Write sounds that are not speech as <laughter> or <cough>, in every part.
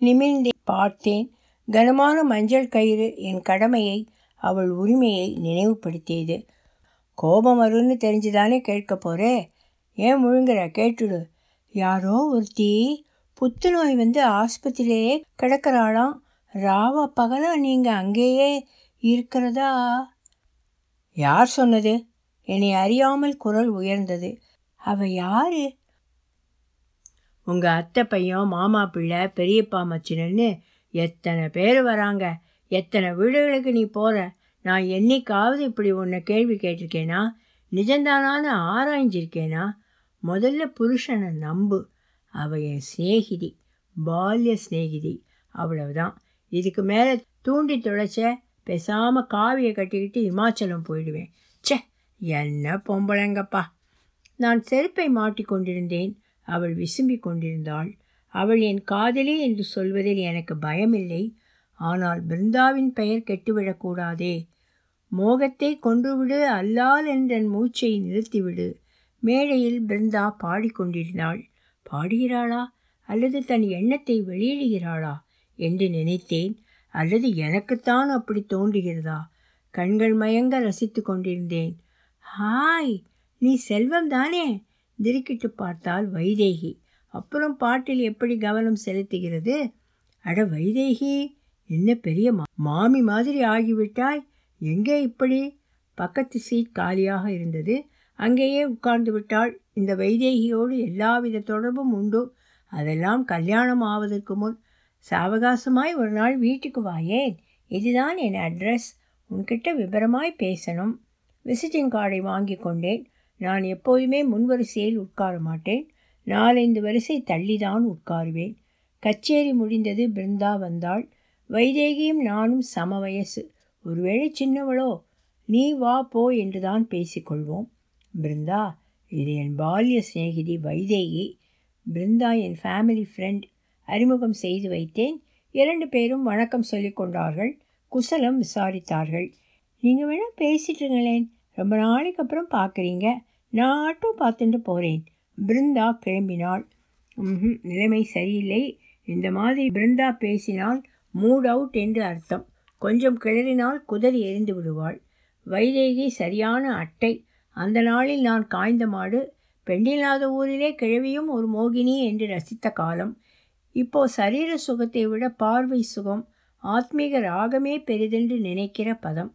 நிமிர்ந்தே பார்த்தேன். கனமான மஞ்சள் கயிறு என் கடமையை அவள் உரிமையை நினைவுபடுத்தியது. கோபம் வரும்னு தெரிஞ்சுதானே கேட்க போறே? ஏன் முழுங்குற? கேட்டுடு. யாரோ ஒருத்தி புத்துநோய் வந்து ஆஸ்பத்திரியிலேயே கிடக்கிறாளாம். ராவ பகலா நீங்கள் அங்கேயே இருக்கிறதா? யார் சொன்னது? என்னை அறியாமல் குரல் உயர்ந்தது. அவ யாரு? உங்கள் அத்தை பையன் மாமா பிள்ளை பெரியப்பா மச்சினன்னு எத்தனை பேர் வராங்க. எத்தனை வீடுகளுக்கு நீ போகிற நான் என்னைக்காவது இப்படி உன்னை கேள்வி கேட்டிருக்கேனா? நிஜந்தானான்னு ஆராய்ஞ்சிருக்கேனா? முதல்ல புருஷனை நம்பு. அவள் என் சிநேகிதி பால்ய சிநேகிதி. அவ்வளவுதான். இதுக்கு மேலே தூண்டி துளைச்ச பேசாமல் காவியை கட்டிக்கிட்டு இமாச்சலம் போயிடுவேன். ச்சே என்ன பொம்பளைங்கப்பா. நான் செருப்பை மாட்டிக்கொண்டிருந்தேன். அவள் விசும்பிக் கொண்டிருந்தாள். அவள் என் காதலி என்று சொல்வதில் எனக்கு பயமில்லை. ஆனால் பிருந்தாவின் பெயர் கெட்டுவிடக்கூடாதே. மோகத்தை கொன்றுவிடு அல்லால் என்றன் மூச்சை நிறுத்திவிடு. மேடையில் பிருந்தா பாடிக்கொண்டிருந்தாள் பாடுகிறாளா? அல்லது தன் எண்ணத்தை வெளியிடுகிறாளா? என்று நினைத்தேன். அல்லது எனக்குத்தான் அப்படி தோன்றுகிறதா? கண்கள் மயங்க ரசித்து கொண்டிருந்தேன். ஹாய்! நீ செல்வம் தானே? திடுக்கிட்டு பார்த்தால் வைதேகி. அப்புறம் பாட்டில் எப்படி கவனம் செலுத்துகிறது? அட வைதேகி என்ன பெரிய மா- மாமி மாதிரி ஆகிவிட்டாய். எங்கே இப்படி? பக்கத்து சீட் காலியாக இருந்தது. அங்கேயே உட்கார்ந்து விட்டாள். இந்த வைதேகியோடு எல்லாவித தொடர்பும் உண்டு. அதெல்லாம் கல்யாணம் ஆவதற்கு முன். சாவகாசமாய் ஒரு நாள் வீட்டுக்கு வாயேன் இதுதான் என் அட்ரஸ். உன்கிட்ட விபரமாய் பேசணும். விசிட்டிங் கார்டை வாங்கி கொண்டேன். நான் எப்போதுமே முன்வரிசையில் உட்கார மாட்டேன். நாலைந்து வரிசை தள்ளிதான் உட்காருவேன். கச்சேரி முடிந்தது பிருந்தா வந்தாள். வைதேகியும் நானும் சம வயசு ஒருவேளை சின்னவளோ நீ வா போ என்றுதான் பேசிக்கொள்வோம். பிருந்தா இது என் பால்ய சிநேகிதி வைதேகி. பிருந்தா என் ஃபேமிலி ஃப்ரெண்ட் அறிமுகம் செய்து வைத்தேன். இரண்டு பேரும் வணக்கம் சொல்லிக்கொண்டார்கள் குசலம் விசாரித்தார்கள். நீங்கள் வேணால் பேசிட்டுங்களேன் ரொம்ப நாளைக்கு அப்புறம் பார்க்குறீங்க நான் ஆட்டோ பார்த்துட்டு போகிறேன் பிருந்தா கிளம்பினாள். நிலைமை சரியில்லை. இந்த மாதிரி பிருந்தா பேசினால் மூட் அவுட் என்று அர்த்தம். கொஞ்சம் கிளறினால் குதறி எரிந்து விடுவாள். வைதேகி சரியான அட்டை. அந்த நாளில் நான் காய்ந்த மாடு. பெண்ணில்லாத ஊரிலே கிழவியும் ஒரு மோகினி என்று ரசித்த காலம். இப்போ சரீர சுகத்தை விட பார்வை சுகம் ஆத்மீக ராகமே பெரிதென்று நினைக்கிற பதம்.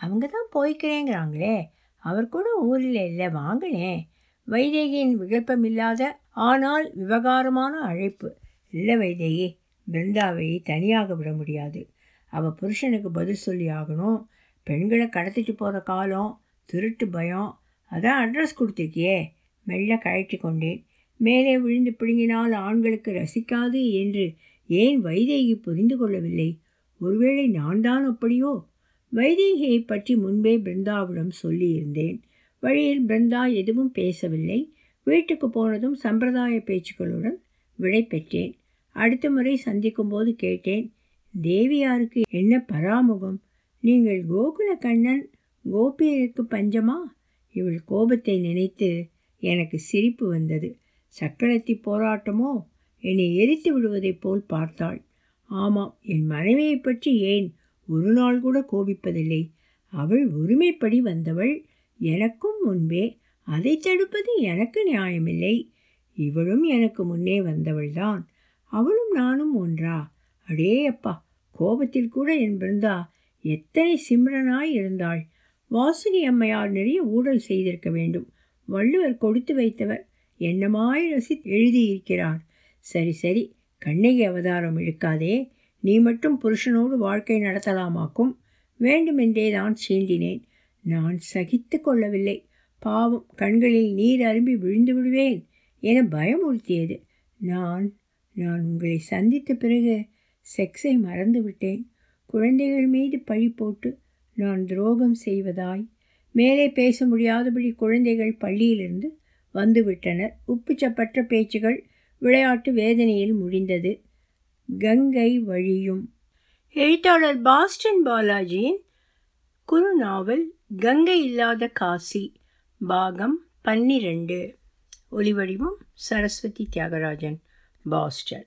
அவங்க தான் போய்க்கிறேங்கிறாங்களே. அவர் கூட ஊரில் இல்லை வாங்களேன் வைதேகியின் விகல்பமில்லாத ஆனால் விவகாரமான அழைப்பு. இல்லை வைதேகி பிருந்தாவை தனியாக விட முடியாது. அவள் புருஷனுக்கு பதில் சொல்லி ஆகணும். பெண்களை கடத்திட்டு போகிற காலம் திருட்டு பயம். அதான் அட்ரஸ் கொடுத்துருக்கியே. மெல்ல கழட்டி கொண்டேன். மேலே விழுந்து பிடுங்கினால் ஆண்களுக்கு ரசிக்காது என்று ஏன் வைதேகி புரிந்து கொள்ளவில்லை? ஒருவேளை நான் தான் அப்படியோ? வைதேகியை பற்றி முன்பே பிருந்தாவிடம் சொல்லியிருந்தேன். வழியில் பிருந்தா எதுவும் பேசவில்லை. வீட்டுக்கு போனதும் சம்பிரதாய பேச்சுக்களுடன் விடை பெற்றேன். அடுத்த முறை சந்திக்கும்போது கேட்டேன் தேவியாருக்கு என்ன பராமுகம்? நீங்கள் கோகுல கண்ணன் கோபியருக்கு பஞ்சமா? இவள் கோபத்தை நினைத்து எனக்கு சிரிப்பு வந்தது. சக்கரத்தி போராட்டமோ? என்னை எரித்து விடுவதைப் போல் பார்த்தாள். ஆமாம் என் மனைவியை பற்றி ஏன் ஒரு நாள் கூட கோபிப்பதில்லை. அவள் உரிமைப்படி வந்தவள். எனக்கும் முன்பே அதை தடுப்பது எனக்கு நியாயமில்லை. இவளும் எனக்கு முன்னே வந்தவள்தான். அவளும் நானும் ஒன்றா. அடே அப்பா கோபத்தில் கூட என் பிருந்தா எத்தனை சிம்ரனாய் இருந்தாள். வாசுகி அம்மையார் நிறைய ஊழல் செய்திருக்க வேண்டும். வள்ளுவர் கொடுத்து வைத்தவர். என்னமாய் ரசி எழுதியிருக்கிறார். சரி சரி கண்ணகி அவதாரம் இழுக்காதே. நீ மட்டும் புருஷனோடு வாழ்க்கை நடத்தலாமாக்கும்? வேண்டுமென்றே தான் சீண்டினேன். நான் சகித்து கொள்ளவில்லை. பாவம் கண்களில் நீர் அரும்பி விழுந்து விடுவேன் என பயமுறுத்தியது. நான் நான் உங்களை சந்தித்த பிறகு செக்ஸை மறந்து விட்டேன். குழந்தைகள் மீது பழி போட்டு நான் துரோகம் செய்வதாய் மேலே பேச முடியாதபடி குழந்தைகள் பள்ளியிலிருந்து வந்துவிட்டனர். உப்புச்சப்பற்ற பேச்சுகள் விளையாட்டு வேதனையில் முடிந்தது. கங்கை வழியும். எழுத்தாளர் பாஸ்டன் பாலாஜியின் குறுநாவல் கங்கை இல்லாத காசி பாகம் பன்னிரண்டு. ஒலிவடிவம் சரஸ்வதி தியாகராஜன் பாஸ்டன்.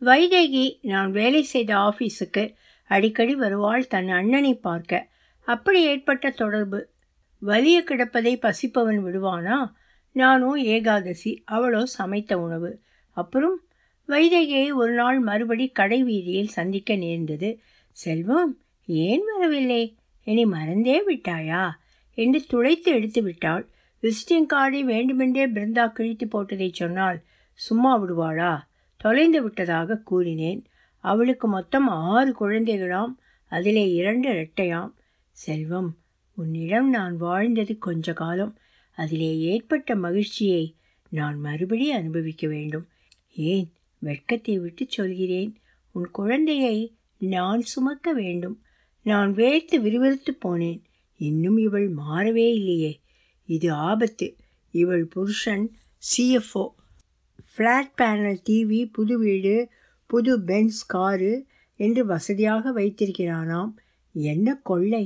வைதேகி நான் வேலை செய்த ஆஃபீஸுக்கு அடிக்கடி வருவாள் தன் அண்ணனை பார்க்க. அப்படி ஏற்பட்ட தொடர்பு. வலிய கிடப்பதை பசிப்பவன் விடுவானா? நானும் ஏகாதசி அவளோ சமைத்த உணவு. அப்புறம் வைதேகியை ஒரு நாள் மறுபடி கடை வீதியில் சந்திக்க நேர்ந்தது. செல்வம் ஏன் வரவில்லை? இனி மறந்தே விட்டாயா? என்று துளைத்து எடுத்து விட்டாள். விசிட்டிங் கார்டை வேண்டுமென்றே பிருந்தா கிழித்து போட்டதை சொன்னால் சும்மா விடுவாளா? தொலைந்து விட்டதாக கூறினேன். அவளுக்கு மொத்தம் ஆறு குழந்தைகளாம் அதிலே இரண்டு இரட்டையாம். செல்வம் உன்னிடம் நான் வாழ்ந்தது கொஞ்ச காலம். அதிலே ஏற்பட்ட மகிழ்ச்சியை நான் மறுபடி அனுபவிக்க வேண்டும். ஏன்? வெட்கத்தை விட்டு சொல்கிறேன். உன் குழந்தையை நான் சுமக்க வேண்டும். நான் வேர்த்து விறுவிறுத்து போனேன். இன்னும் இவள் மாறவே இல்லையே. இது ஆபத்து. இவள் புருஷன் சிஎஃப்ஓ ஃப்ளாட் பேனல் டிவி புது வீடு புது பென்ஸ் காரு என்று வசதியாக வைத்திருக்கிறானாம். என்ன கொள்ளை.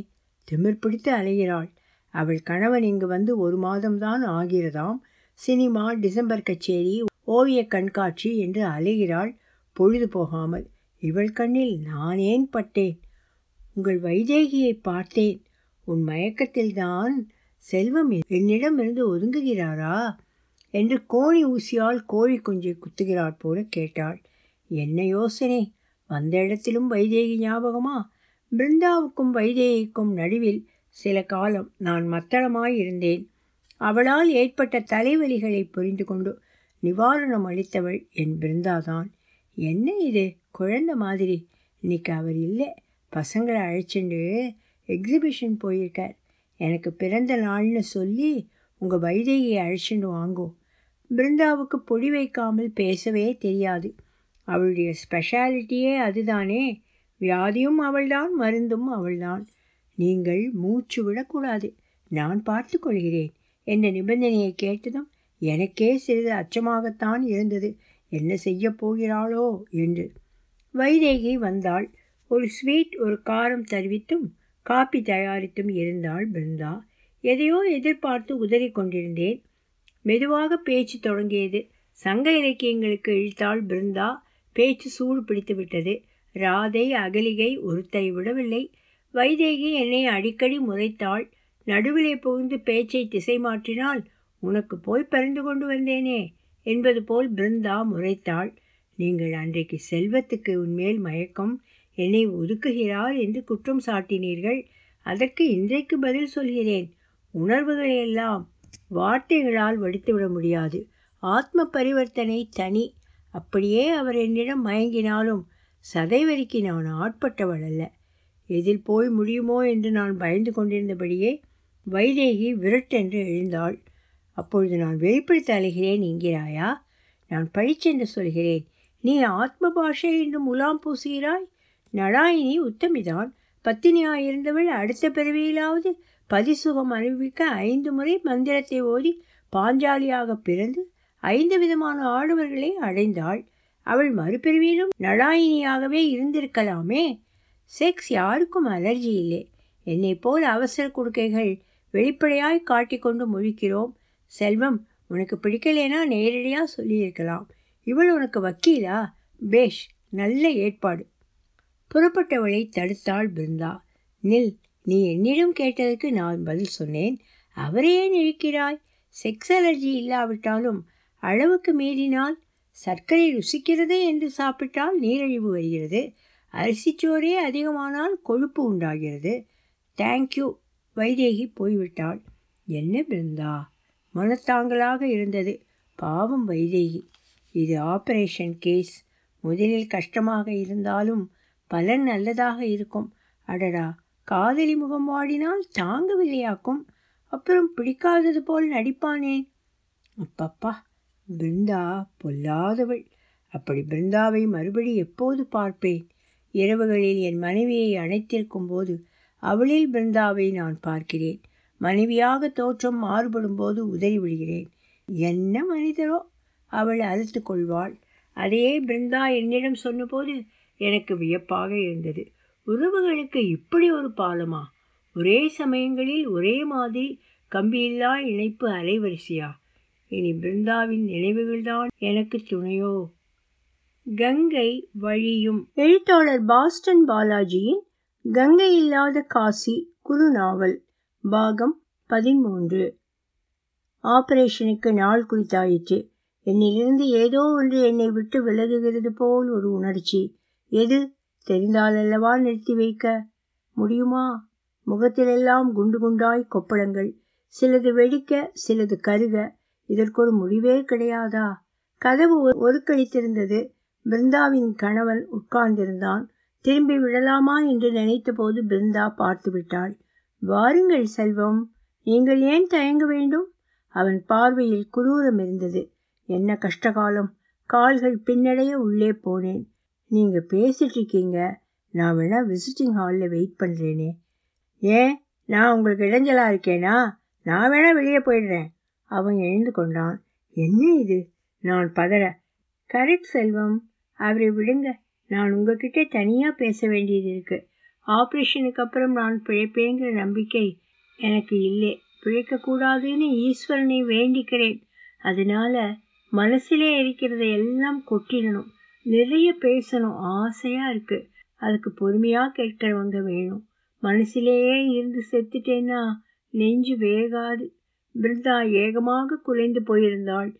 திமிர் பிடித்து அலைகிறாள். அவள் கணவன் இங்கு வந்து ஒரு மாதம்தான் ஆகிறதாம். சினிமா டிசம்பர் கச்சேரி ஓவிய கண்காட்சி என்று அலைகிறாள் பொழுது போகாமல் இவள் கண்ணில் நான் ஏன் பட்டேன்? உங்கள் வைதேகியை பார்த்தேன். உன் மயக்கத்தில்தான் செல்வம் என்னிடமிருந்து ஒதுங்குகிறாரா? என்று கோழி ஊசியால் கோழி குஞ்சை குத்துகிறாள் போல கேட்டாள். என்ன யோசனை? வந்த இடத்திலும் வைதேகி ஞாபகமா? பிருந்தாவுக்கும் வைதேகிக்கும் நடுவில் சில காலம் நான் மத்தளமாய் இருந்தேன். அவளால் ஏற்பட்ட தலைவலிகளை புரிந்து கொண்டு நிவாரணம் அளித்தவள் என் பிருந்தாதான். என்ன இது? குழந்த மாதிரி. இன்னைக்கு அவர் இல்லை. பசங்களை அழைச்சிண்டு எக்ஸிபிஷன் போயிருக்கார். எனக்கு பிறந்த நாள்னு சொல்லி உங்கள் வைதேகியை அழைச்சிட்டு வாங்கோ. பிருந்தாவுக்கு பொடி வைக்காமல் பேசவே தெரியாது. அவளுடைய ஸ்பெஷாலிட்டியே அதுதானே. வியாதியும் அவள்தான் மருந்தும் அவள்தான். நீங்கள் மூச்சு விடக்கூடாது. நான் பார்த்து கொள்கிறேன். என்ற நிபந்தனையை கேட்டதும் எனக்கே சிறிது அச்சமாகத்தான் இருந்தது. என்ன செய்ய போகிறாளோ? என்று. வைதேகி வந்தாள். ஒரு ஸ்வீட் ஒரு காரம் தருவித்தும் காப்பி தயாரித்தும் இருந்தாள் பிருந்தா. எதையோ எதிர்பார்த்து உதறி கொண்டிருந்தேன். மெதுவாக பேச்சு தொடங்கியது. சங்க இலக்கியங்களுக்கு இழுத்தாள் பிருந்தா. பேச்சு சூடு பிடித்து விட்டது. ராதை அகலிகை ஒருத்தரை விடவில்லை. வைதேகி என்னை அடிக்கடி முறைத்தாள். நடுவிலே புகுந்து பேச்சை திசை மாற்றினால் உனக்கு போய் பறிந்து கொண்டு வந்தேனே என்பது போல் பிருந்தா முறைத்தாள். நீங்கள் அன்றைக்கு செல்வத்துக்கு உன்மேல் மயக்கம் என்னை ஒதுக்குகிறார் என்று குற்றம் சாட்டினீர்கள். அதற்கு இன்றைக்கு பதில் சொல்கிறேன். உணர்வுகளையெல்லாம் வார்த்தைகளால் வடித்துவிட முடியாது. ஆத்ம பரிவர்த்தனை தனி. அப்படியே அவர் என்னிடம் மயங்கினாலும் சதைவரிக்கு நான் ஆட்பட்டவள் அல்ல. எதில் போய் முடியுமோ என்று நான் பயந்து கொண்டிருந்தபடியே வைதேகி விரட்டென்று எழுந்தாள். அப்பொழுது நான் வெளிப்படுத்த அழுகிறேன் என்கிறாயா? நான் பழிச்சென்று சொல்கிறேன். நீ ஆத்ம பாஷை என்று முலாம் பூசுகிறாய்? நடாயினி உத்தமிதான். பத்தினியாயிருந்தவள் அடுத்த பிறவியிலாவது பதிசுகம் அனுபவிக்க ஐந்து முறை மந்திரத்தை ஓதி பாஞ்சாலியாக பிறந்து ஐந்து விதமான ஆடவர்களை அடைந்தாள். அவள் மறுபிறவியிலும் நடாயினியாகவே இருந்திருக்கலாமே. செக்ஸ் யாருக்கும் அலர்ஜி இல்லை. என்னை போல் அவசர கொடுக்கைகள் வெளிப்படையாய் காட்டிக்கொண்டு முழிக்கிறோம். செல்வம் உனக்கு பிடிக்கலேனா நேரடியாக சொல்லியிருக்கலாம். இவள் உனக்கு வக்கீலா? பேஷ் நல்ல ஏற்பாடு. புறப்பட்டவளை தடுத்தாள் பிருந்தா. நில் நீ என்னிடம் கேட்டதுக்கு நான் பதில் சொன்னேன். அவரையே இழுக்கிறாய் செக்ஸ் அலர்ஜி இல்லாவிட்டாலும் அளவுக்கு மீறினால் சர்க்கரை ருசிக்கிறது என்று சாப்பிட்டால் நீரிழிவு வருகிறது. அரிசிச்சோரே அதிகமானால் கொழுப்பு உண்டாகிறது. தேங்க்யூ வைதேகி போய்விட்டாள். என்ன பிருந்தா? மனத்தாங்கலாக இருந்தது. பாவம் வைதேகி. இது ஆபரேஷன் கேஸ். முதலில் கஷ்டமாக இருந்தாலும் பலன் நல்லதாக இருக்கும். அடடா! காதலி முகம் வாடினால் தாங்கவில்லையாக்கும். அப்புறம் பிடிக்காதது போல் நடிப்பானேன் அப்பப்பா! பிருந்தா பொல்லாதவள். அப்படி பிருந்தாவை மறுபடி எப்போது பார்ப்பேன்? இரவுகளில் என் மனைவியை அணைத்திருக்கும் போது அவளில் பிருந்தாவை நான் பார்க்கிறேன். மனைவியாக தோற்றம் மாறுபடும் போது உதறி விடுகிறேன். என்ன மனிதரோ அவள் அழுத்து கொள்வாள். அதையே பிருந்தா என்னிடம் சொன்னபோது எனக்கு வியப்பாக இருந்தது. உறவுகளுக்கு இப்படி ஒரு பாலமா? ஒரே சமயங்களில் ஒரே மாதிரி கம்பியில்லா இணைப்பு அலைவரிசையா? இனி பிருந்தாவின் நினைவுகள்தான் எனக்கு துணையோ? கங்கை வழியும் எழுத்தாளர் பாஸ்டன் பாலாஜியின் கங்கை இல்லாத காசி குறுநாவல். பாகம் பதிமூன்று. ஆபரேஷனுக்கு நாள் குறித்தாயிற்று. என்னிலிருந்து ஏதோ ஒன்று என்னை விட்டு விலகுகிறது போல் ஒரு உணர்ச்சி. எது? தெரிந்தாலல்லவா நிறுத்தி வைக்க? முடியுமா? முகத்திலெல்லாம் குண்டு குண்டாய் கொப்பளங்கள். சிலது வெடிக்க சிலது கருக. இதற்கொரு முடிவே கிடையாதா? கதவு ஒருக்கழித்திருந்தது பிருந்தாவின் கணவன் உட்கார்ந்திருந்தான். திரும்பி விடலாமா என்று நினைத்தபோது பிருந்தா பார்த்து விட்டாள் வாருங்கள் செல்வம். நீங்கள் ஏன் தயங்க வேண்டும்? அவன் பார்வையில் குரூரம் இருந்தது. என்ன கஷ்டகாலம். கால்கள் பின்னடைய உள்ளே போனேன். நீங்க பேசிட்டு இருக்கீங்க நான் வேணா விசிட்டிங் ஹாலில் வெயிட் பண்ணுறேனே ஏன்? நான் உங்களுக்கு இடைஞ்சலா இருக்கேனா? நான் வேணா வெளியே போயிடுறேன். அவன் எழுந்து கொண்டான். என்ன இது? நான் பதற. கரெக்ட் செல்வம். அவரை விடுங்க. நான் உங்ககிட்ட தனியாக பேச வேண்டியது இருக்கு. ஆப்ரேஷனுக்கு அப்புறம் நான் பிழைப்பேங்கிற நம்பிக்கை எனக்கு இல்லை. பிழைக்கக்கூடாதுன்னு ஈஸ்வரனை வேண்டிக்கிறேன். அதனால மனசிலே இருக்கிறத எல்லாம் கொட்டிடணும். நிறைய பேசணும். ஆசையாக இருக்கு. அதுக்கு பொறுமையாக கேட்கிறவங்க வேணும். மனசிலேயே இருந்து செத்துட்டேன்னா நெஞ்சு வேகாது. பிருந்தா ஏகமாக குலைந்து போயிருந்தாள்.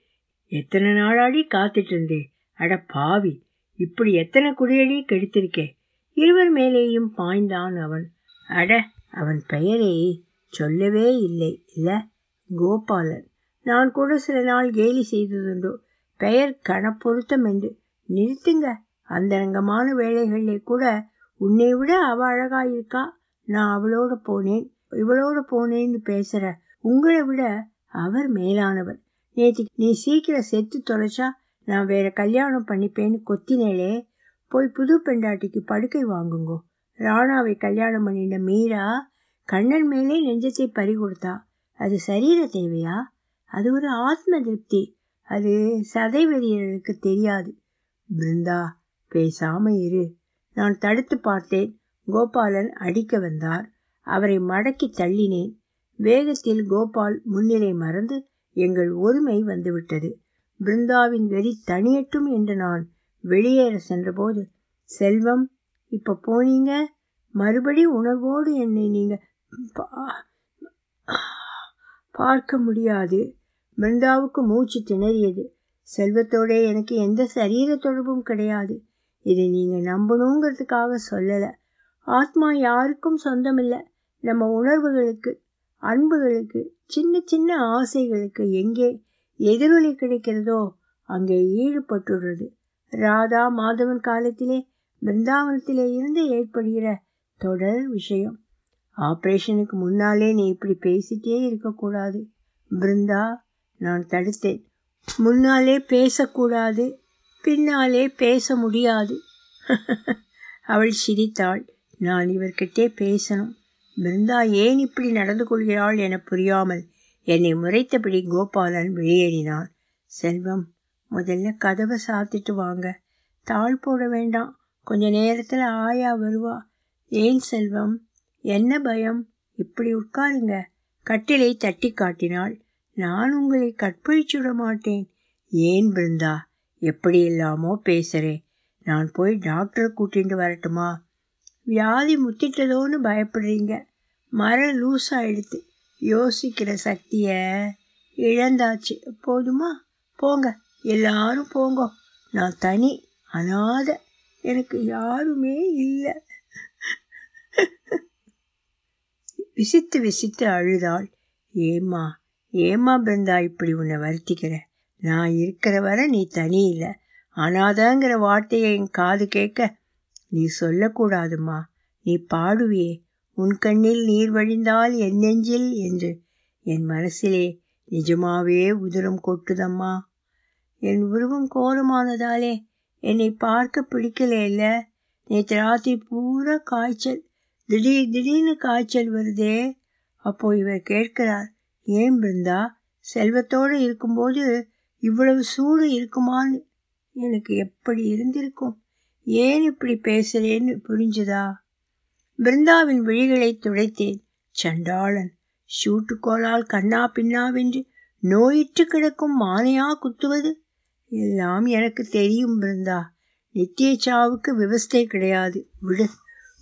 எத்தனை நாளாடி காத்துட்டு இருந்தே. அட பாவி இப்படி எத்தனை குடியடி கெடுத்திருக்கே. இருவர் மேலேயும் பாய்ந்தான் அவன். அட அவன் பெயரை சொல்லவே இல்லை இல்ல கோபாலன். நான் கூட சில நாள் கேலி செய்ததுண்டோ. பெயர் கணப்பொருத்தம் என்று. நிறுத்துங்க அந்தரங்கமான வேலைகளிலே கூட உன்னை விட அவ அழகா இருக்கா நான் அவளோட போனேன் இவளோட போனேன்னு பேசுற உங்களை விட அவர் மேலானவர். நேற்று நீ சீக்கிரம் செத்து தொலைச்சா நான் வேற கல்யாணம் பண்ணிப்பேன்னு கொத்தினேலே போய் புது பெண்டாட்டிக்கு படுக்கை வாங்குங்கோ. ராணாவை கல்யாணம் பண்ணின மீரா கண்ணன் மேலே நெஞ்சத்தை பறி கொடுத்தா. அது சரீர தேவையா? அது ஒரு ஆத்ம திருப்தி. அது சதை வெறியர்களுக்கு தெரியாது. பிருந்தா பேசாம இரு. நான் தடுத்து பார்த்தேன். கோபாலன் அடிக்க வந்தார். அவரை மடக்கி தள்ளினேன். வேகத்தில் கோபால் முன்னிலை மறந்து எங்கள் ஒருமை வந்துவிட்டது. பிருந்தாவின் வெறி தனியட்டும் என்று நான் வெளியேற சென்றபோது செல்வம் இப்ப போனீங்க. மறுபடி உணர்வோடு என்னை நீங்க பார்க்க முடியாது. பிருந்தாவுக்கு மூச்சு திணறியது. செல்வத்தோட எனக்கு எந்த சரீர தொடர்பும் கிடையாது. இதை நீங்க நம்பணுங்கிறதுக்காக சொல்லல. ஆத்மா யாருக்கும் சொந்தமில்லை. நம்ம உணர்வுகளுக்கு அன்புகளுக்கு சின்ன சின்ன ஆசைகளுக்கு எங்கே எதிரொலி கிடைக்கிறதோ அங்கே ஈடுபட்டுடுறது. ராதா மாதவன் காலத்திலே பிருந்தாவனத்திலே இருந்து ஏற்படுகிற தொடர் விஷயம். ஆப்ரேஷனுக்கு முன்னாலே நீ இப்படி பேசிட்டே இருக்கக்கூடாது. பிருந்தா நான் தடுத்தேன். முன்னாலே பேசக்கூடாது பின்னாலே பேச முடியாது. <laughs> அவள் சிரித்தாள். நான் இவர்கிட்டே பேசணும். பிருந்தா ஏன் இப்படி நடந்து கொள்கிறாள் என புரியாமல் என்னை முறைத்தபடி கோபாலன் வெளியேறினான். செல்வம் முதல்ல கதவை சாத்திட்டு வாங்க. தாழ் போட வேண்டாம். கொஞ்ச நேரத்தில் ஆயா வருவா. ஏன் செல்வம்? என்ன பயம்? இப்படி உட்காருங்க. கட்டிலை தட்டி காட்டினாள். நான் உங்களை கற்பழிச்சுட மாட்டேன். ஏன் பிருந்தா? எப்படி இல்லாமோ பேசுகிறேன் நான் போய் டாக்டரை கூட்டிகிட்டு வரட்டுமா? வியாதி முத்திட்டதோன்னு பயப்படுறீங்க. மரம் லூஸ் ஆயிடுத்து யோசிக்கிற சக்தியை இழந்தாச்சு. போதுமா? போங்க. எல்லாரும் போங்க. நான் தனி அனாத. எனக்கு யாருமே இல்லை. விசித்து விசித்து அழுதாள். ஏம்மா ஏம்மா பிருந்தா இப்படி உன்னை வருத்திக்கிற? நான் இருக்கிற வரை நீ தனி இல்லை. அனாதங்கிற வார்த்தையை என் காது கேட்க நீ சொல்லக்கூடாதுமா. நீ பாடுவியே. உன் கண்ணில் நீர் வழிந்தால் என் நெஞ்சில் என்று. என் மனசிலே நிஜமாவே உதிரம் கொட்டுதம்மா. என் உருவம் கோரமானதாலே என்னை பார்க்க பிடிக்கல இல்ல. நேற்று ராத்திரி பூரா காய்ச்சல். திடீர் திடீர்னு காய்ச்சல் வருதே. அப்போ இவர் கேட்கிறார் ஏன் பிருந்தா? செல்வத்தோடு இருக்கும்போது இவ்வளவு சூடு இருக்குமான்னு எனக்கு எப்படி இருந்திருக்கும்? ஏன் இப்படி பேசுறேன்னு புரிஞ்சுதா? பிருந்தாவின் விழிகளை துடைத்தேன். சண்டாளன் சூட்டுக்கோளால் கண்ணா பின்னாவென்று நோயிற்று கிடக்கும் மானையா குத்துவது? எல்லாம் எனக்கு தெரியும் பிருந்தா. நித்திய சாவுக்கு விவஸ்தை கிடையாது. விடு.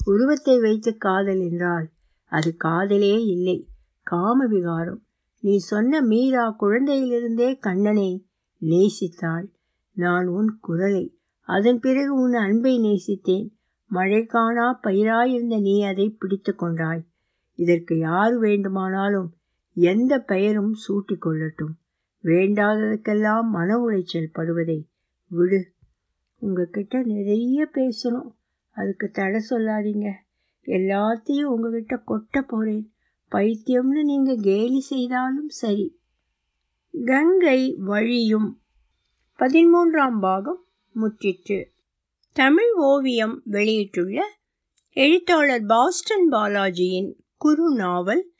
உருவத்தை வைத்து காதல் என்றால் அது காதலே இல்லை. காம விகாரம் நீ சொன்ன மீரா குழந்தையிலிருந்தே கண்ணனை நேசித்தாள். நான் உன் குரலை. அதன் பிறகு உன் அன்பை நேசித்தேன். மழை காணா பயிராயிருந்த நீ அதை பிடித்து கொண்டாய். இதற்கு யார் வேண்டுமானாலும் எந்த பெயரும் சூட்டிக் கொள்ளட்டும். வேண்டாததுக்கெல்லாம் மன உளைச்சல் படுவதை விடு. உங்ககிட்ட நிறைய பேசணும். அதுக்கு தடை சொல்லாதீங்க. எல்லாத்தையும் உங்ககிட்ட கொட்ட போறேன். பைத்தியம்னு நீங்க கேலி செய்தாலும் சரி. கங்கை வழியும். பதிமூன்றாம் பாகம் முற்றிற்று. தமிழ் ஓவியம் வெளியிட்டுள்ள எழுத்தாளர் பாஸ்டன் பாலாஜியின் குறு நாவல்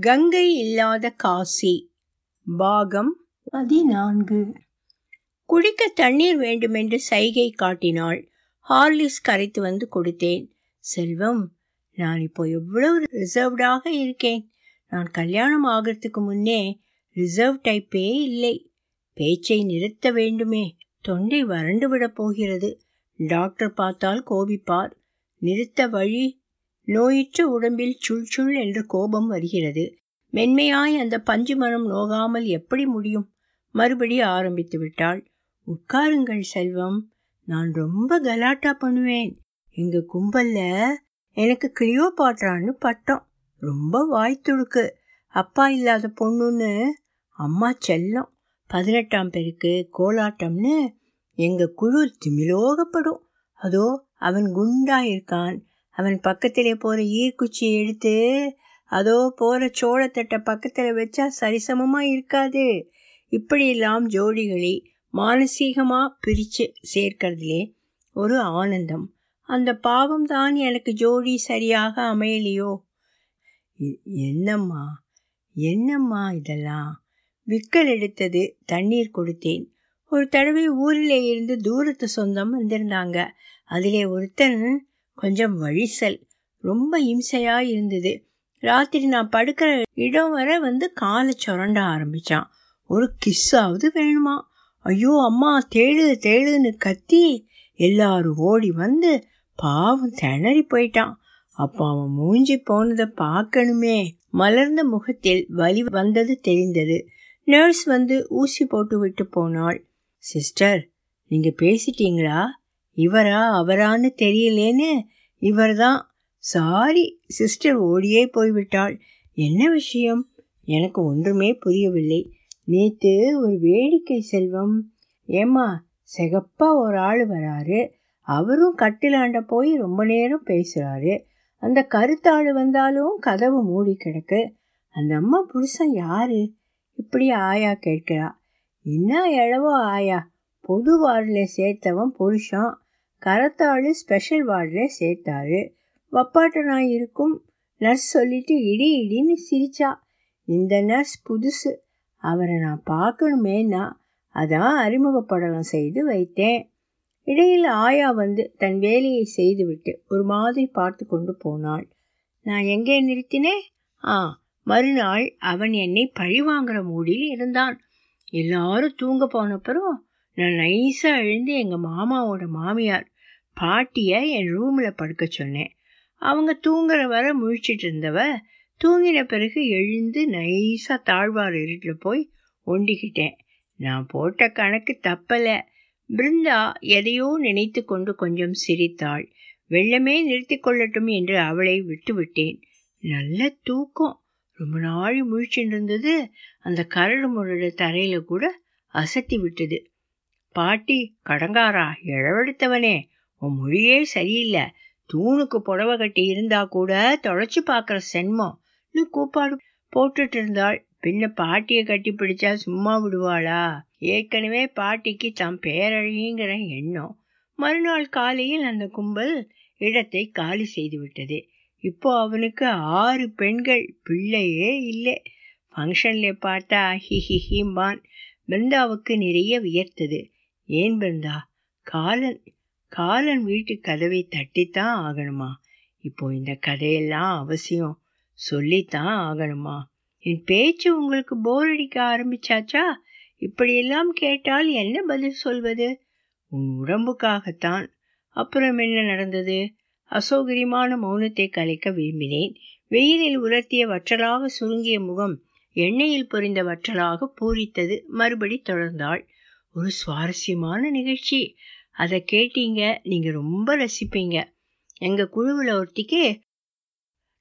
கங்கை இல்லாத காசி. பாகம் பதினான்கு. குடிக்க தண்ணீர் வேண்டுமென்று சைகை காட்டினாள். ஹார்லிஸ் கரைத்து வந்து கொடுத்தேன். செல்வம் நான் இப்போ எவ்வளவு ரிசர்வ்டாக இருக்கேன். நான் கல்யாணம் ஆகிறதுக்கு முன்னே ரிசர்வ் டைப்பே இல்லை. பேச்சை நிறுத்த வேண்டுமே. தொண்டை வறண்டு விடப் போகிறது. டாக்டர் பார்த்தால் கோபிப்பார். நிறுத்த வழி. நோயுற்ற உடம்பில் சுள் சுள் என்று கோபம் வருகிறது. மென்மையாய் அந்த பஞ்சு மனம் நோகாமல் எப்படி முடியும்? மறுபடி ஆரம்பித்து விட்டாள். உட்காருங்கள் செல்வம் நான் ரொம்ப கலாட்டா பண்ணுவேன். எங்க கும்பல்ல எனக்கு கிளியோபாட்ரான்னு பட்டம். ரொம்ப வாய் அப்பா இல்லாத பொண்ணுன்னு அம்மா செல்லம். பதினெட்டாம் பேருக்கு கோலாட்டம்னு எங்க குழு திமிலோகப்படும். அதோ அவன் குண்டா இருக்கான் அவன் பக்கத்திலே போற ஈர்க்குச்சியை எடுத்து அதோ போற சோளத்தட்டை பக்கத்துல வச்சா சரிசமமா இருக்காது. இப்படியெல்லாம் ஜோடிகளை மானசீகமா பிரிச்சு சேர்க்கறதுலே ஒரு ஆனந்தம். அந்த பாவம் தான் எனக்கு ஜோடி சரியாக அமையலையோ? என்னம்மா என்னம்மா இதெல்லாம்? விக்கல் எடுத்தது தண்ணீர் கொடுத்தேன். ஒரு தடவை ஊரிலே இருந்து தூரத்து சொந்தம் வந்திருந்தாங்க. அதிலே ஒருத்தன் கொஞ்சம் வழிசல் ரொம்ப இம்சையாக இருந்தது. ராத்திரி நான் படுக்கிற இடம் வர வந்து காலை சுரண்ட ஆரம்பிச்சான். ஒரு கிஸ்ஸாவது வேணுமா? ஐயோ அம்மா தேடு தேடுன்னு கத்தி எல்லாரும் ஓடி வந்து பாவம் திணறி போயிட்டான். அப்போ அவன் மூஞ்சி போனதை பார்க்கணுமே. மலர்ந்த முகத்தில் வலி வந்தது தெரிந்தது. நர்ஸ் வந்து ஊசி போட்டு விட்டு போனாள். சிஸ்டர் நீங்கள் பேசிட்டீங்களா? இவரா அவரான்னு தெரியலேன்னு இவர்தான் சாரி சிஸ்டர் ஓடியே போய்விட்டாள். என்ன விஷயம்? எனக்கு ஒன்றுமே புரியவில்லை. நேத்து ஒரு வேடிக்கை செல்வம். ஏம்மா செகப்பா ஒரு ஆள் வராரு. அவரும் கட்டிலாண்ட போய் ரொம்ப நேரம் பேசுறாரு. அந்த கருத்தாள் வந்தாலும் கதவு மூடி கிடக்கு. அந்த அம்மா புருஷன் யாரு? இப்படி ஆயா கேட்கிறா. என்ன எழவோ ஆயா? பொது வார்டில் சேர்த்தவன் புருஷன். கரத்தாள் ஸ்பெஷல் வார்டில் சேர்த்தாரு. வப்பாட்ட நான் இருக்கும் நர்ஸ் சொல்லிட்டு இடி இடின்னு சிரிச்சா. இந்த நர்ஸ் புதுசு. அவரை நான் பார்க்கணுமேனா அதான் அறிமுகப்படலம் செய்து வைத்தேன். இடையில் ஆயா வந்து தன் வேலையை செய்துவிட்டு ஒரு மாதிரி பார்த்து கொண்டு போனாள். நான் எங்கே நிறுத்தினேன் ஆ மறுநாள் அவன் என்னை பழி வாங்குற மூடியில் இருந்தான். எல்லாரும் தூங்க போனப்பறம் நான் நைஸாக எழுந்து எங்கள் மாமாவோட மாமியார் பாட்டியை என் ரூமில் படுக்க சொன்னேன். அவங்க தூங்குற வர முழிச்சிட்டு இருந்தவ தூங்கின பிறகு எழுந்து நைஸாக தாழ்வார் இருட்டில் போய் ஒண்டிக்கிட்டேன். நான் போட்ட கணக்கு தப்பலை. பிருந்தா எதையோ நினைத்து கொண்டு கொஞ்சம் சிரித்தாள். வெள்ளமே நிறுத்தி கொள்ளட்டும் என்று அவளை விட்டுவிட்டேன் நல்ல தூக்கம். ரொம்ப நாள் முழிச்சுட்டு இருந்தது. அந்த கரடு முரடு தரையில் கூட அசத்தி விட்டது. பாட்டி கடங்காரா? இழவெடுத்தவனே உன் மொழியே சரியில்லை. தூணுக்கு புடவை கட்டி இருந்தா கூட தொலைச்சு பார்க்குற சென்மம்னு கூப்பாடு போட்டுட்டு இருந்தாள். பின்ன பாட்டியை கட்டி பிடிச்சா சும்மா விடுவாளா? ஏற்கனவே பாட்டிக்கு தம் பேரழகிங்கிற எண்ணம். மறுநாள் காலையில் அந்த கும்பல் இடத்தை காலி செய்து விட்டது. இப்போ அவனுக்கு ஆறு பெண்கள் பிள்ளையே இல்லை. ஃபங்க்ஷனில் பார்த்தா ஹிஹிஹிம்பான் பிருந்தாவுக்கு நிறைய வியர்த்தது. ஏன் பிருந்தா? காலன் காலன் வீட்டு கதவை தட்டித்தான் ஆகணுமா? இப்போ இந்த கதையெல்லாம் அவசியம். சொல்லித்தான் ஆகணுமா? என் பேச்சு உங்களுக்கு போர் அடிக்க ஆரம்பிச்சாச்சா? இப்படியெல்லாம் கேட்டால் என்ன பதில் சொல்வது? உன் உடம்புக்காகத்தான். அப்புறம் என்ன நடந்தது? அசௌகரியமான மௌனத்தை கலைக்க விரும்பினேன். வெயிலில் உலர்த்திய வற்றலாக சுருங்கிய முகம் எண்ணெயில் பொரிந்த வற்றலாக பூரித்தது. மறுபடி தொடர்ந்தாள். ஒரு சுவாரஸ்யமான நிகழ்ச்சி. அதை கேட்டீங்க நீங்கள் ரொம்ப ரசிப்பீங்க. எங்கள் குழுவில் ஒருத்திக்கு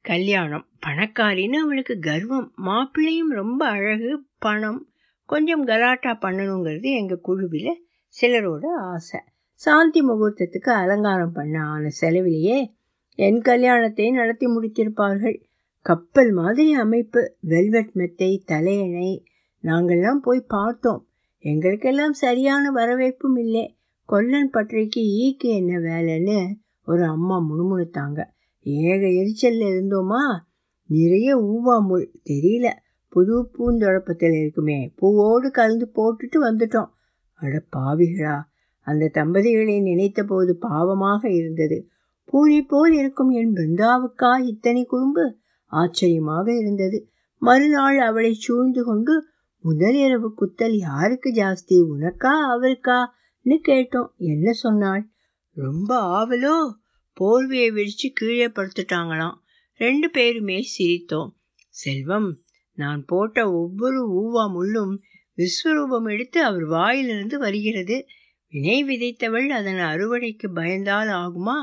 கல்யாணம் பணக்காரின்னு அவளுக்கு கர்வம் மாப்பிள்ளையும் ரொம்ப அழகு பணம் கொஞ்சம் கலாட்டா பண்ணணுங்கிறது எங்கள் குழுவில் சிலரோட ஆசை. சாந்தி முகூர்த்தத்துக்கு அலங்காரம் பண்ண ஆன செலவிலேயே என் கல்யாணத்தை நடத்தி முடித்திருப்பார்கள். கப்பல் மாதிரி அமைப்பு வெல்வெட் மெத்தை தலையணை நாங்கள்லாம் போய் பார்த்தோம். எங்களுக்கெல்லாம் சரியான வரவேற்பும் இல்லை. கொல்லன் பற்றைக்கு ஈக்கு என்ன வேலைன்னு ஒரு அம்மா முணுமுணுத்தாங்க. ஏக எரிச்சல்ல இருந்தோமா? நிறைய ஊவா முள். தெரியல. புது பூந்தொழப்பத்தில் இருக்குமே. பூவோடு கலந்து போட்டுட்டு வந்துட்டோம். அட பாவிகளா. அந்த தம்பதிகளை நினைத்த போது பாவமாக இருந்தது. பூனை போல் இருக்கும் என் பிருந்தாவுக்கா இத்தனை குறும்பு? ஆச்சரியமாக இருந்தது. மறுநாள் அவளை சூழ்ந்து கொண்டு முதல் இரவு குத்தல் யாருக்கு ஜாஸ்தி? உனக்கா? அவருக்கா? அவருக்கான்னு கேட்டோம். என்ன சொன்னாள்? ரொம்ப ஆவலோ? போர்வையை விரித்து கீழே படுத்துட்டாங்களாம். ரெண்டு பேருமே சிரித்தோம். செல்வம் நான் போட்ட ஒவ்வொரு ஊவா முள்ளும் விஸ்வரூபம் எடுத்து அவர் வாயிலிருந்து வருகிறது. வினை விதைத்தவள் அதன் அறுவடைக்கு பயந்தால் ஆகுமா?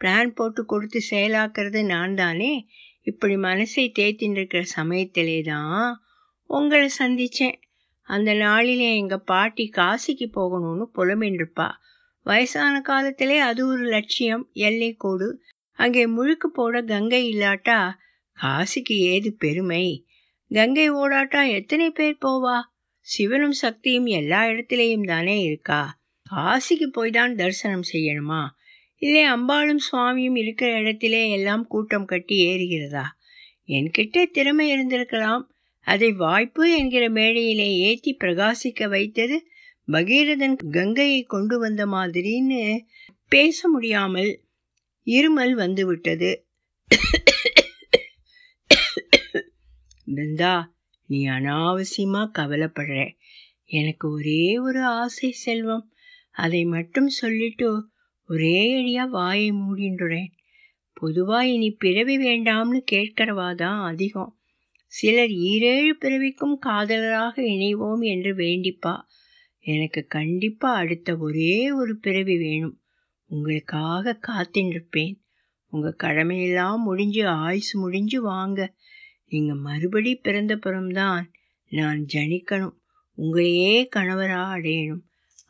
பிளான் போட்டு கொடுத்து செயலாக்குறது நான் தானே இப்படி மனசை தேத்தின்னு இருக்கிற சமயத்திலே தான் உங்களை சந்தித்தேன் அந்த நாளிலே எங்கள் பாட்டி காசிக்கு போகணும்னு புலம்பின்றிருப்பா. வயசான காலத்திலே அது ஒரு லட்சியம். எல்லை கோடு. அங்கே முழுக்கு போட கங்கை இல்லாட்டா காசிக்கு ஏது பெருமை? கங்கை ஓடாட்டா எத்தனை பேர் போவா? சிவனும் சக்தியும் எல்லா இடத்திலேயும் தானே இருக்கா? காசிக்கு போய் தான் தரிசனம் செய்யணுமா? இல்லை அம்பாளும் சுவாமியும் இருக்கிற இடத்திலே எல்லாம் கூட்டம் கட்டி ஏறுகிறதா? என்கிட்ட திறமை இருந்திருக்கலாம். அதை வாய்ப்பு என்கிற மேடையிலே ஏற்றி பிரகாசிக்க வைத்தது பகீரதன் கங்கையை கொண்டு வந்த மாதிரின்னு பேச முடியாமல் இருமல் வந்துவிட்டது. பிருந்தா நீ அனாவசியமா கவலைப்படுற. எனக்கு ஒரே ஒரு ஆசை செல்வம். அதை மட்டும் சொல்லிட்டு ஒரே அடியா வாயை மூடின்றேன். பொதுவா இனி பிறவி வேண்டாம்னு கேட்கிறவாதான் அதிகம். சிலர் ஈரேழு பிறவிக்கும் காதலராக இணைவோம் என்று வேண்டிப்பா. எனக்கு கண்டிப்பா அடுத்த ஒரே ஒரு பிறவி வேணும். உங்களுக்காக காத்திருப்பேன். உங்க கடமையெல்லாம் முடிஞ்சு ஆயுசு முடிஞ்சு வாங்க. நீங்க மறுபடி பிறந்த புறம்தான் நான் ஜனிக்கணும். உங்களையே கணவரா அடையணும்.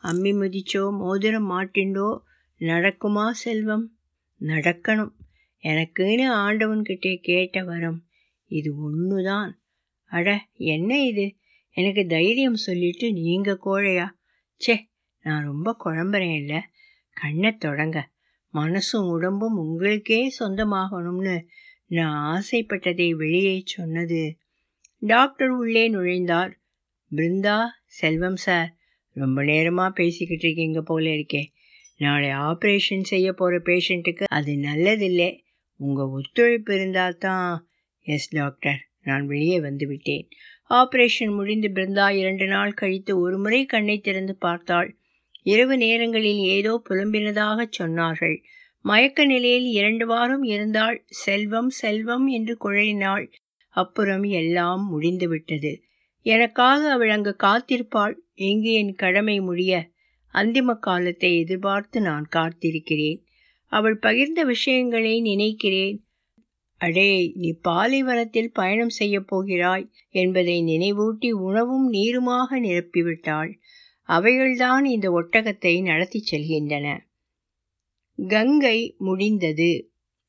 அம்மி முதிச்சோ மோதிரம் மாட்டிண்டோ நடக்குமா செல்வம்? நடக்கணும். எனக்குன்னு ஆண்டவன்கிட்டே கேட்ட வரம் இது ஒண்ணுதான். அட என்ன இது? எனக்கு தைரியம் சொல்லிட்டு நீங்கள் கோழையா? ச்சே நான் ரொம்ப குழம்புறேன் இல்லை கண்ணை தொடங்க. மனசும் உடம்பும் உங்களுக்கே சொந்தமாகணும்னு நான் ஆசைப்பட்டதை வெளியே சொன்னது. டாக்டர் உள்ளே நுழைந்தார். பிருந்தா செல்வம் சார் ரொம்ப நேரமாக பேசிக்கிட்டு இருக்கீங்க போல இருக்கே. நாளை ஆப்ரேஷன் செய்ய போகிற பேஷண்ட்டுக்கு அது நல்லதில்லை. உங்கள் ஒத்துழைப்பு இருந்தால் தான் எஸ் டாக்டர் நான் வெளியே வந்துவிட்டேன். ஆபரேஷன் முடிந்து பிருந்தா இரண்டு நாள் கழித்து ஒரு முறை கண்ணை திறந்து பார்த்தாள். இரவு நேரங்களில் ஏதோ புலம்பினதாக சொன்னார்கள். மயக்க நிலையில் இரண்டு வாரம் இருந்தாள். செல்வம் செல்வம் என்று குழறினாள் அப்புறம் எல்லாம் முடிந்துவிட்டது. எனக்காக அவள் அங்கு காத்திருப்பாள். எங்கு என் கடமை முடிய? அந்திம காலத்தை எதிர்பார்த்து நான் காத்திருக்கிறேன். அவள் பகிர்ந்த விஷயங்களை நினைக்கிறேன். அடே நீ பாலைவனத்தில் பயணம் செய்ய போகிறாய் என்பதை நினைவூட்டி உணவும் நீருமாக நிரப்பிவிட்டாள். அவைகள்தான் இந்த ஒட்டகத்தை நடத்தி செல்கின்றன. கங்கை முடிந்தது.